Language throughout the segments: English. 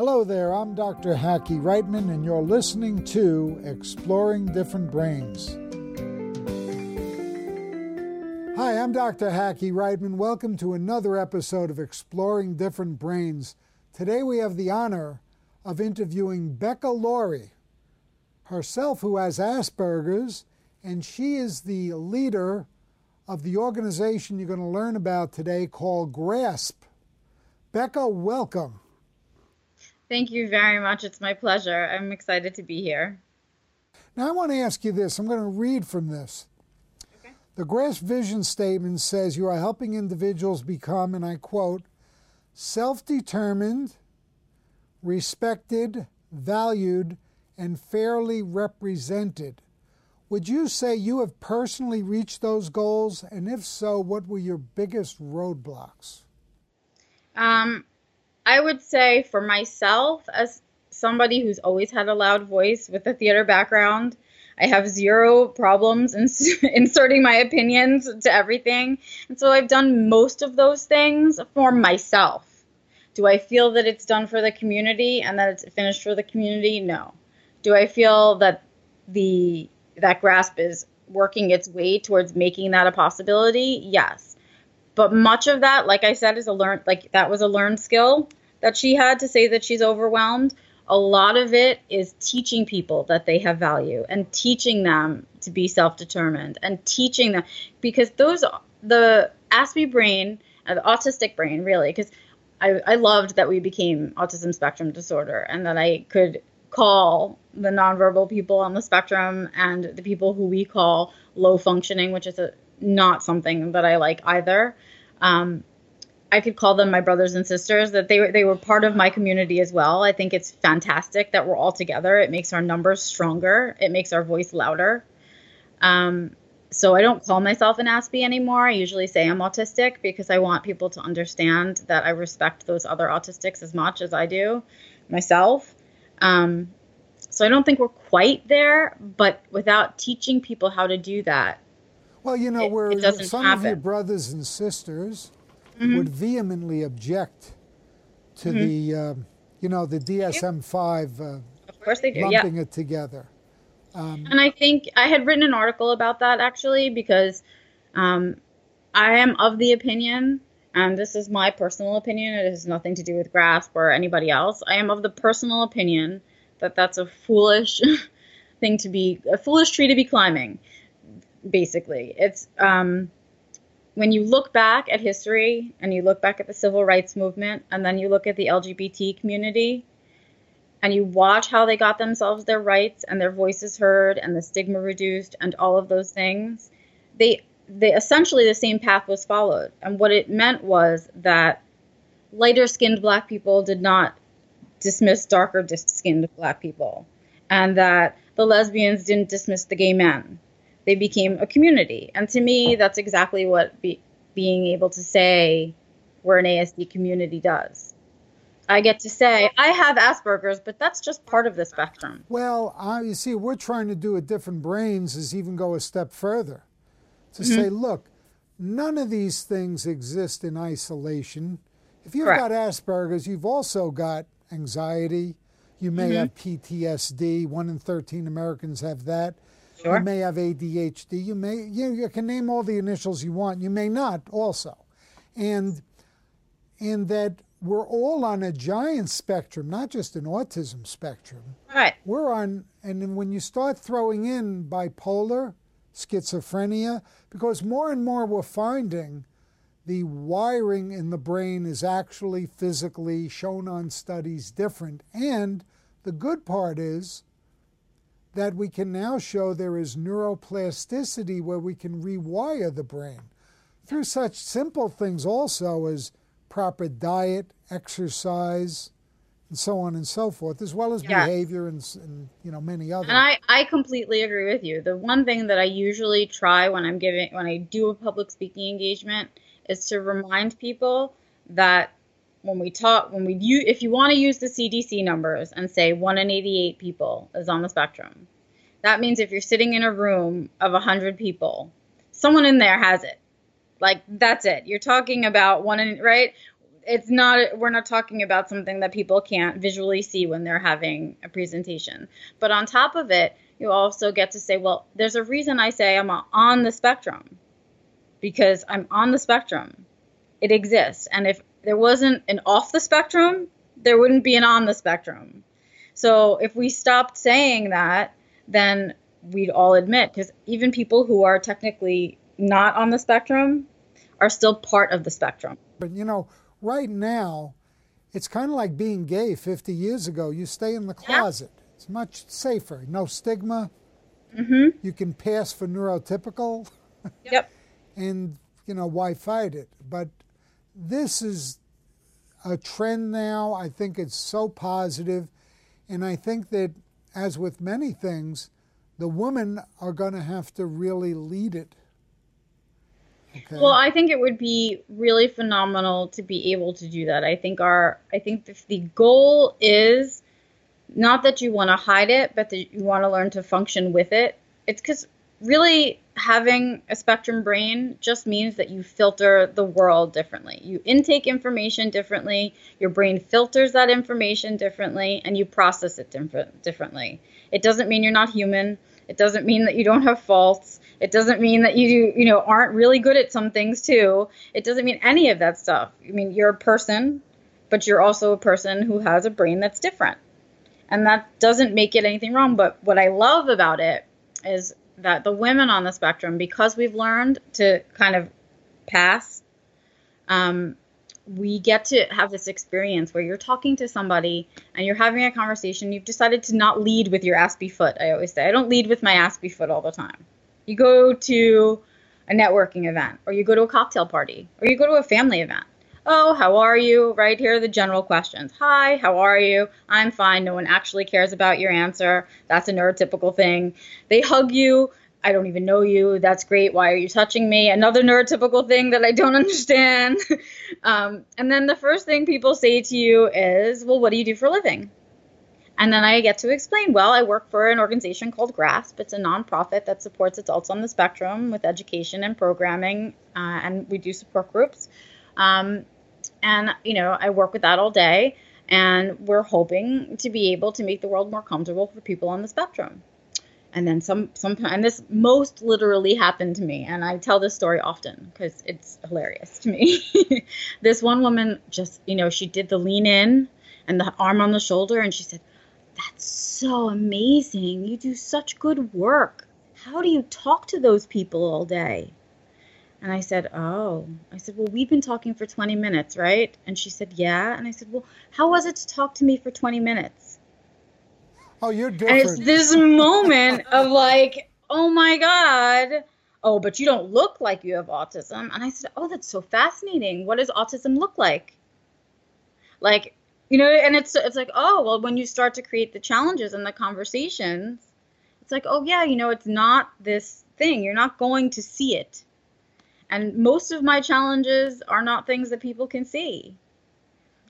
Hello there, I'm Dr. Hackie Reitman, and you're listening to Exploring Different Brains. Hi, I'm Dr. Hackie Reitman. Welcome to another episode of Exploring Different Brains. Today we have the honor of interviewing Becca Lory, herself who has Asperger's, and she is the leader of the organization you're going to learn about today called GRASP. Becca, welcome. Thank you very much. It's my pleasure. I'm excited to be here. Now, I want to ask you this. I'm going to read from this. Okay. The GRASP vision statement says you are helping individuals become, and I quote, self determined, respected, valued, and fairly represented. Would you say you have personally reached those goals? And if so, what were your biggest roadblocks? Um, I would say for myself, as somebody who's always had a loud voice with a theater background, I have zero problems in, inserting my opinions to everything. And so I've done most of those things for myself. Do I feel that it's done for the community and that it's finished for the community? No. Do I feel that the that grasp is working its way towards making that a possibility? Yes but much of that like i said is a learned like that was a learned skill that she had to say that she's overwhelmed a lot of it is teaching people that they have value and teaching them to be self-determined and teaching them because those the aspie brain and the autistic brain really because I, I loved that we became autism spectrum disorder and that i could call the nonverbal people on the spectrum and the people who we call low functioning which is a, not something that i like either. Um, I could call them my brothers and sisters. That they were they were part of my community as well. I think it's fantastic that we're all together. It makes our numbers stronger. It makes our voice louder. Um, so I don't call myself an Aspie anymore. I usually say I'm autistic because I want people to understand that I respect those other autistics as much as I do myself. Um, so I don't think we're quite there, but without teaching people how to do that, well, you know, where some happen. of your brothers and sisters mm-hmm. would vehemently object to mm-hmm. the, uh, you know, the DSM five. Uh, of course they do. Lumping yeah. it together. Um, and I think I had written an article about that actually because um, I am of the opinion, and this is my personal opinion. It has nothing to do with Grasp or anybody else. I am of the personal opinion that that's a foolish thing to be, a foolish tree to be climbing basically. It's um, when you look back at history and you look back at the civil rights movement and then you look at the LGBT community and you watch how they got themselves their rights and their voices heard and the stigma reduced and all of those things, they they essentially the same path was followed. And what it meant was that lighter skinned black people did not dismiss darker skinned black people and that the lesbians didn't dismiss the gay men they became a community. And to me, that's exactly what be, being able to say where an ASD community does. I get to say I have Asperger's, but that's just part of the spectrum. Well, uh, you see, we're trying to do at different brains is even go a step further to mm-hmm. say, look, none of these things exist in isolation. If you've Correct. got Asperger's, you've also got anxiety. You may mm-hmm. have PTSD. One in 13 Americans have that. Sure. You may have ADHD. You may you, you can name all the initials you want. You may not also, and and that we're all on a giant spectrum, not just an autism spectrum. Right. We're on, and then when you start throwing in bipolar, schizophrenia, because more and more we're finding the wiring in the brain is actually physically shown on studies different. And the good part is that we can now show there is neuroplasticity where we can rewire the brain through such simple things also as proper diet, exercise, and so on and so forth, as well as yes. behavior and, and, you know many other. And I, I completely agree with you. The one thing that I usually try when I'm giving when I do a public speaking engagement is to remind people that when we talk when we use if you want to use the CDC numbers and say 1 in 88 people is on the spectrum that means if you're sitting in a room of 100 people someone in there has it. Like that's it. You're talking about one in right? It's not we're not talking about something that people can't visually see when they're having a presentation. But on top of it you also get to say well there's a reason i say i'm on the spectrum because i'm on the spectrum. It exists. And if there wasn't an off the spectrum there wouldn't be an on the spectrum so if we stopped saying that then we'd all admit because even people who are technically not on the spectrum are still part of the spectrum but you know right now, it's kind of like being gay 50 years ago. You stay in the closet. Yeah. It's much safer. No stigma. Mm-hmm. You can pass for neurotypical. Yep. and, you know, why fight it? But this is a trend now. I think it's so positive, And I think that, as with many things, the women are going to have to really lead it Okay. Well, I think it would be really phenomenal to be able to do that. I think our I think the goal is not that you want to hide it, but that you want to learn to function with it. It's cuz really having a spectrum brain just means that you filter the world differently. You intake information differently, your brain filters that information differently, and you process it different, differently. It doesn't mean you're not human. It doesn't mean that you don't have faults. It doesn't mean that you you know aren't really good at some things too. It doesn't mean any of that stuff. I mean, you're a person, but you're also a person who has a brain that's different. And that doesn't make it anything wrong, but what I love about it is that the women on the spectrum because we've learned to kind of pass um, we get to have this experience where you're talking to somebody and you're having a conversation. You've decided to not lead with your Aspie foot. I always say I don't lead with my Aspie foot all the time. You go to a networking event, or you go to a cocktail party, or you go to a family event. Oh, how are you? Right here are the general questions. Hi, how are you? I'm fine. No one actually cares about your answer. That's a neurotypical thing. They hug you I don't even know you. That's great. Why are you touching me? Another neurotypical thing that I don't understand. um, and then the first thing people say to you is, Well, what do you do for a living? And then I get to explain, Well, I work for an organization called GRASP. It's a nonprofit that supports adults on the spectrum with education and programming, uh, and we do support groups. Um, and, you know, I work with that all day, and we're hoping to be able to make the world more comfortable for people on the spectrum. And then some some and this most literally happened to me and i tell this story often because it's hilarious to me. This one woman just you know she did the lean in and the arm on the shoulder and she said that's so amazing. You do such good work. How do you talk to those people all day and i said oh i said well we've been talking for 20 minutes right and she said yeah and i said well how was it to talk to me for 20 minutes Oh, you're different. And it's this moment of like, oh my God. Oh, but you don't look like you have autism. And I said, oh, that's so fascinating. What does autism look like? Like, you know, and it's it's like, oh, well, when you start to create the challenges and the conversations, it's like, oh yeah, you know, it's not this thing. You're not going to see it. And most of my challenges are not things that people can see.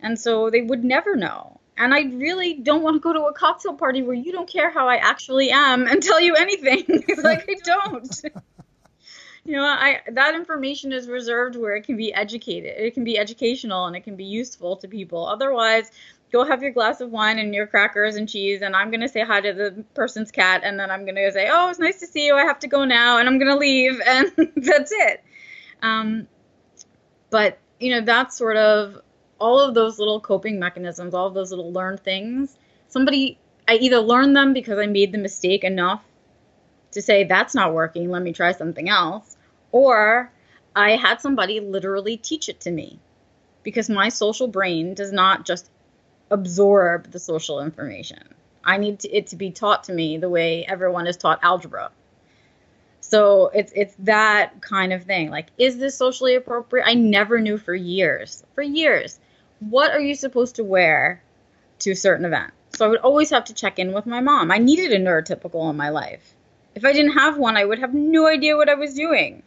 And so they would never know. And I really don't want to go to a cocktail party where you don't care how I actually am and tell you anything. like I don't. you know, I that information is reserved where it can be educated. It can be educational and it can be useful to people. Otherwise, go have your glass of wine and your crackers and cheese and I'm going to say hi to the person's cat and then I'm going to say, "Oh, it's nice to see you. I have to go now." And I'm going to leave and that's it. Um but, you know, that's sort of all of those little coping mechanisms, all of those little learned things, somebody, I either learned them because I made the mistake enough to say, that's not working, let me try something else, or I had somebody literally teach it to me because my social brain does not just absorb the social information. I need to, it to be taught to me the way everyone is taught algebra. So it's it's that kind of thing. Like, is this socially appropriate? I never knew for years. For years what are you supposed to wear to a certain event? So I would always have to check in with my mom. I needed a neurotypical in my life. If I didn't have one, I would have no idea what I was doing.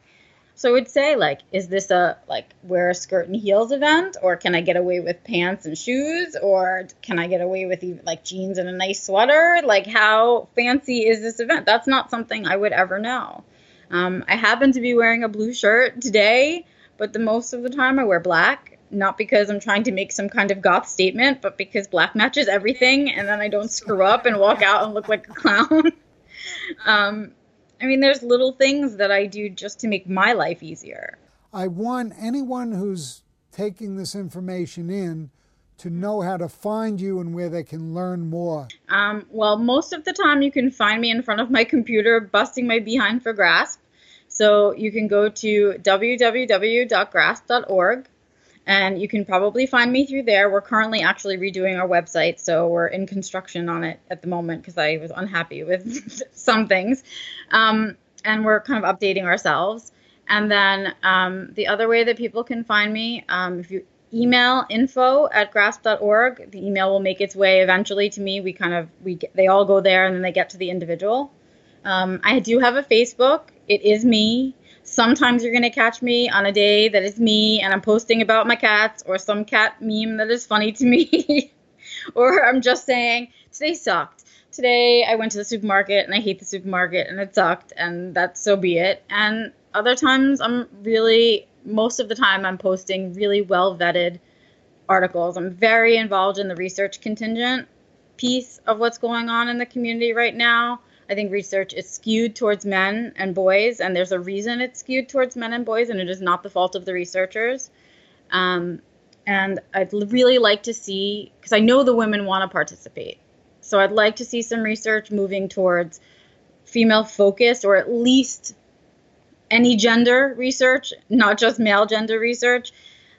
So I would say, like, is this a like wear a skirt and heels event, or can I get away with pants and shoes, or can I get away with even, like jeans and a nice sweater? Like, how fancy is this event? That's not something I would ever know. Um, I happen to be wearing a blue shirt today, but the most of the time I wear black not because I'm trying to make some kind of goth statement, but because black matches everything, and then I don't screw up and walk out and look like a clown. um, I mean, there's little things that I do just to make my life easier. I want anyone who's taking this information in to know how to find you and where they can learn more? Um, well, most of the time you can find me in front of my computer busting my behind for Grasp. So you can go to www.grasp.org and you can probably find me through there. We're currently actually redoing our website, so we're in construction on it at the moment because I was unhappy with some things. Um, and we're kind of updating ourselves. And then um, the other way that people can find me, um, if you email info at grasp.org. The email will make its way eventually to me. We kind of we get, they all go there and then they get to the individual. Um, I do have a Facebook. It is me. Sometimes you're going to catch me on a day that is me and I'm posting about my cats or some cat meme that is funny to me. or I'm just saying, today sucked. Today I went to the supermarket and I hate the supermarket and it sucked and that's so be it. And other times I'm really most of the time I'm posting really well vetted articles. I'm very involved in the research contingent piece of what's going on in the community right now. I think research is skewed towards men and boys, and there's a reason it's skewed towards men and boys, and it is not the fault of the researchers. Um, and I'd really like to see, because I know the women want to participate. So I'd like to see some research moving towards female focused or at least any gender research, not just male gender research.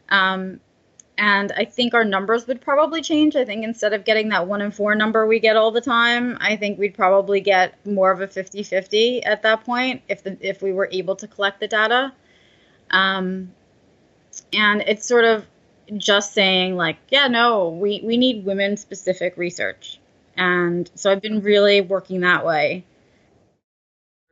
Um, and I think our numbers would probably change. I think instead of getting that one in four number we get all the time, I think we'd probably get more of a 50 50 at that point if, the, if we were able to collect the data. Um, and it's sort of just saying, like, yeah, no, we, we need women specific research. And so I've been really working that way.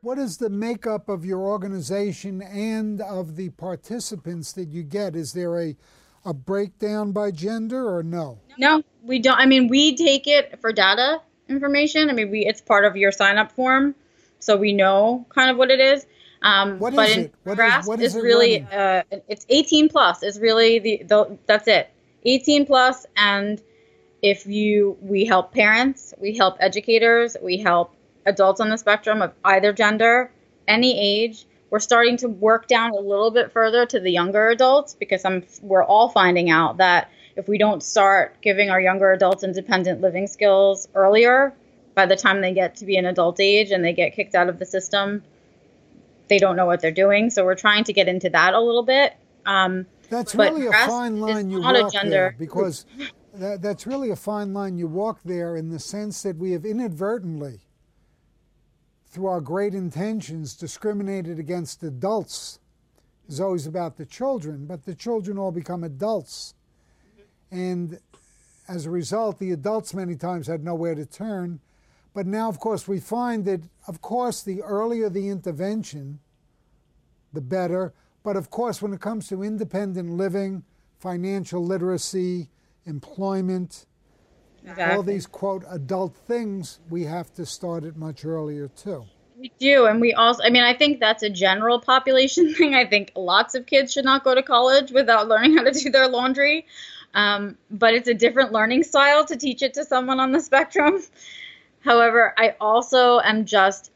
What is the makeup of your organization and of the participants that you get? Is there a a breakdown by gender or no? No, we don't. I mean, we take it for data information. I mean, we it's part of your sign up form, so we know kind of what it is. Um, what but is it? What Grasp is, what is, is really uh, it's 18 plus. Is really the, the that's it. 18 plus, and if you we help parents, we help educators, we help adults on the spectrum of either gender, any age. We're starting to work down a little bit further to the younger adults because I'm, we're all finding out that if we don't start giving our younger adults independent living skills earlier, by the time they get to be an adult age and they get kicked out of the system, they don't know what they're doing. So we're trying to get into that a little bit. Um, that's really a fine line you walk there because that, that's really a fine line you walk there in the sense that we have inadvertently through our great intentions, discriminated against adults is always about the children, but the children all become adults. And as a result, the adults many times had nowhere to turn. But now, of course, we find that, of course, the earlier the intervention, the better. But of course, when it comes to independent living, financial literacy, employment, Exactly. All these quote adult things, we have to start it much earlier too. We do, and we also. I mean, I think that's a general population thing. I think lots of kids should not go to college without learning how to do their laundry. Um, but it's a different learning style to teach it to someone on the spectrum. However, I also am just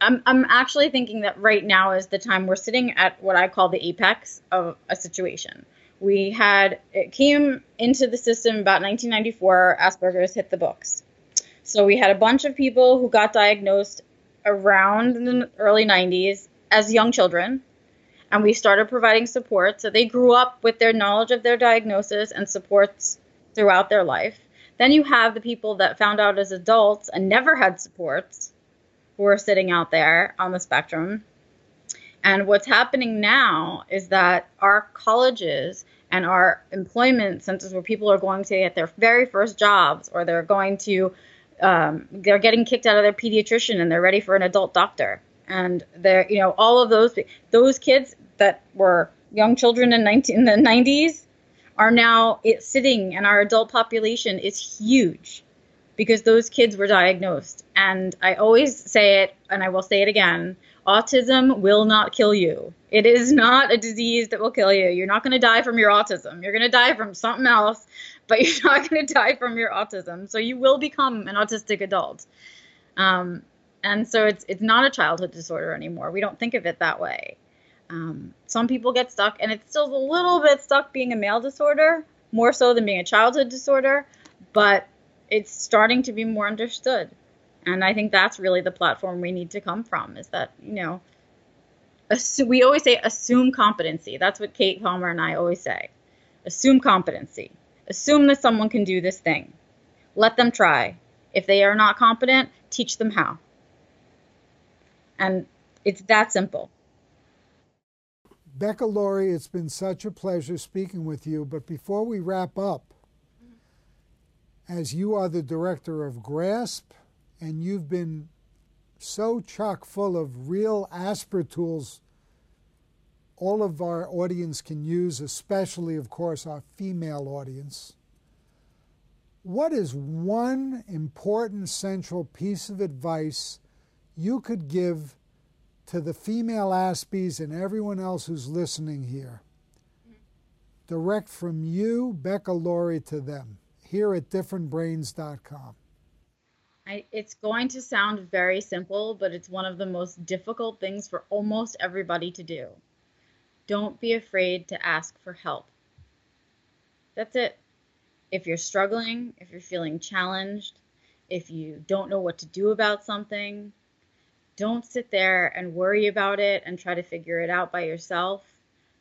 I'm, I'm actually thinking that right now is the time we're sitting at what I call the apex of a situation we had it came into the system about 1994 asperger's hit the books. So we had a bunch of people who got diagnosed around the early 90s as young children and we started providing support. So they grew up with their knowledge of their diagnosis and supports throughout their life. Then you have the people that found out as adults and never had supports who are sitting out there on the spectrum and what's happening now is that our colleges and our employment centers where people are going to get their very first jobs or they're going to um, they're getting kicked out of their pediatrician and they're ready for an adult doctor. And they're you know all of those those kids that were young children in, 19, in the 90s are now sitting and our adult population is huge because those kids were diagnosed. And i always say it and i will say it again Autism will not kill you. It is not a disease that will kill you. You're not going to die from your autism. You're going to die from something else, but you're not going to die from your autism. So you will become an autistic adult. Um, and so it's it's not a childhood disorder anymore. We don't think of it that way. Um, some people get stuck, and it's still a little bit stuck being a male disorder, more so than being a childhood disorder, but it's starting to be more understood. And I think that's really the platform we need to come from is that, you know, assume, we always say assume competency. That's what Kate Palmer and I always say. Assume competency. Assume that someone can do this thing. Let them try. If they are not competent, teach them how. And it's that simple. Becca Lory, it's been such a pleasure speaking with you. But before we wrap up, as you are the director of GRASP, and you've been so chock full of real Asper tools all of our audience can use, especially, of course, our female audience. What is one important central piece of advice you could give to the female Aspies and everyone else who's listening here? Direct from you, Becca Lory, to them here at differentbrains.com. I, it's going to sound very simple, but it's one of the most difficult things for almost everybody to do. Don't be afraid to ask for help. That's it. If you're struggling, if you're feeling challenged, if you don't know what to do about something, don't sit there and worry about it and try to figure it out by yourself.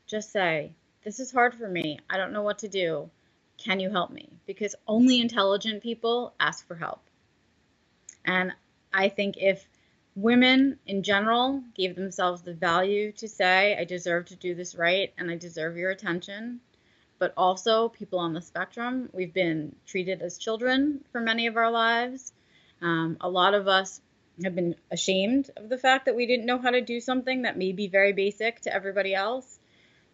Just say, This is hard for me. I don't know what to do. Can you help me? Because only intelligent people ask for help. And I think if women in general gave themselves the value to say, I deserve to do this right and I deserve your attention, but also people on the spectrum, we've been treated as children for many of our lives. Um, a lot of us have been ashamed of the fact that we didn't know how to do something that may be very basic to everybody else.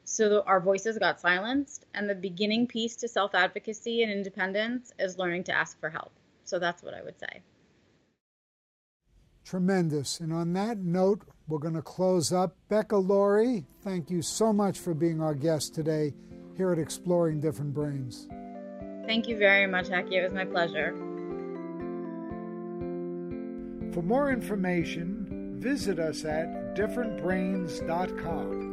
So our voices got silenced. And the beginning piece to self advocacy and independence is learning to ask for help. So that's what I would say. Tremendous. And on that note, we're going to close up. Becca Lory, thank you so much for being our guest today here at Exploring Different Brains. Thank you very much, Hackie. It was my pleasure. For more information, visit us at differentbrains.com.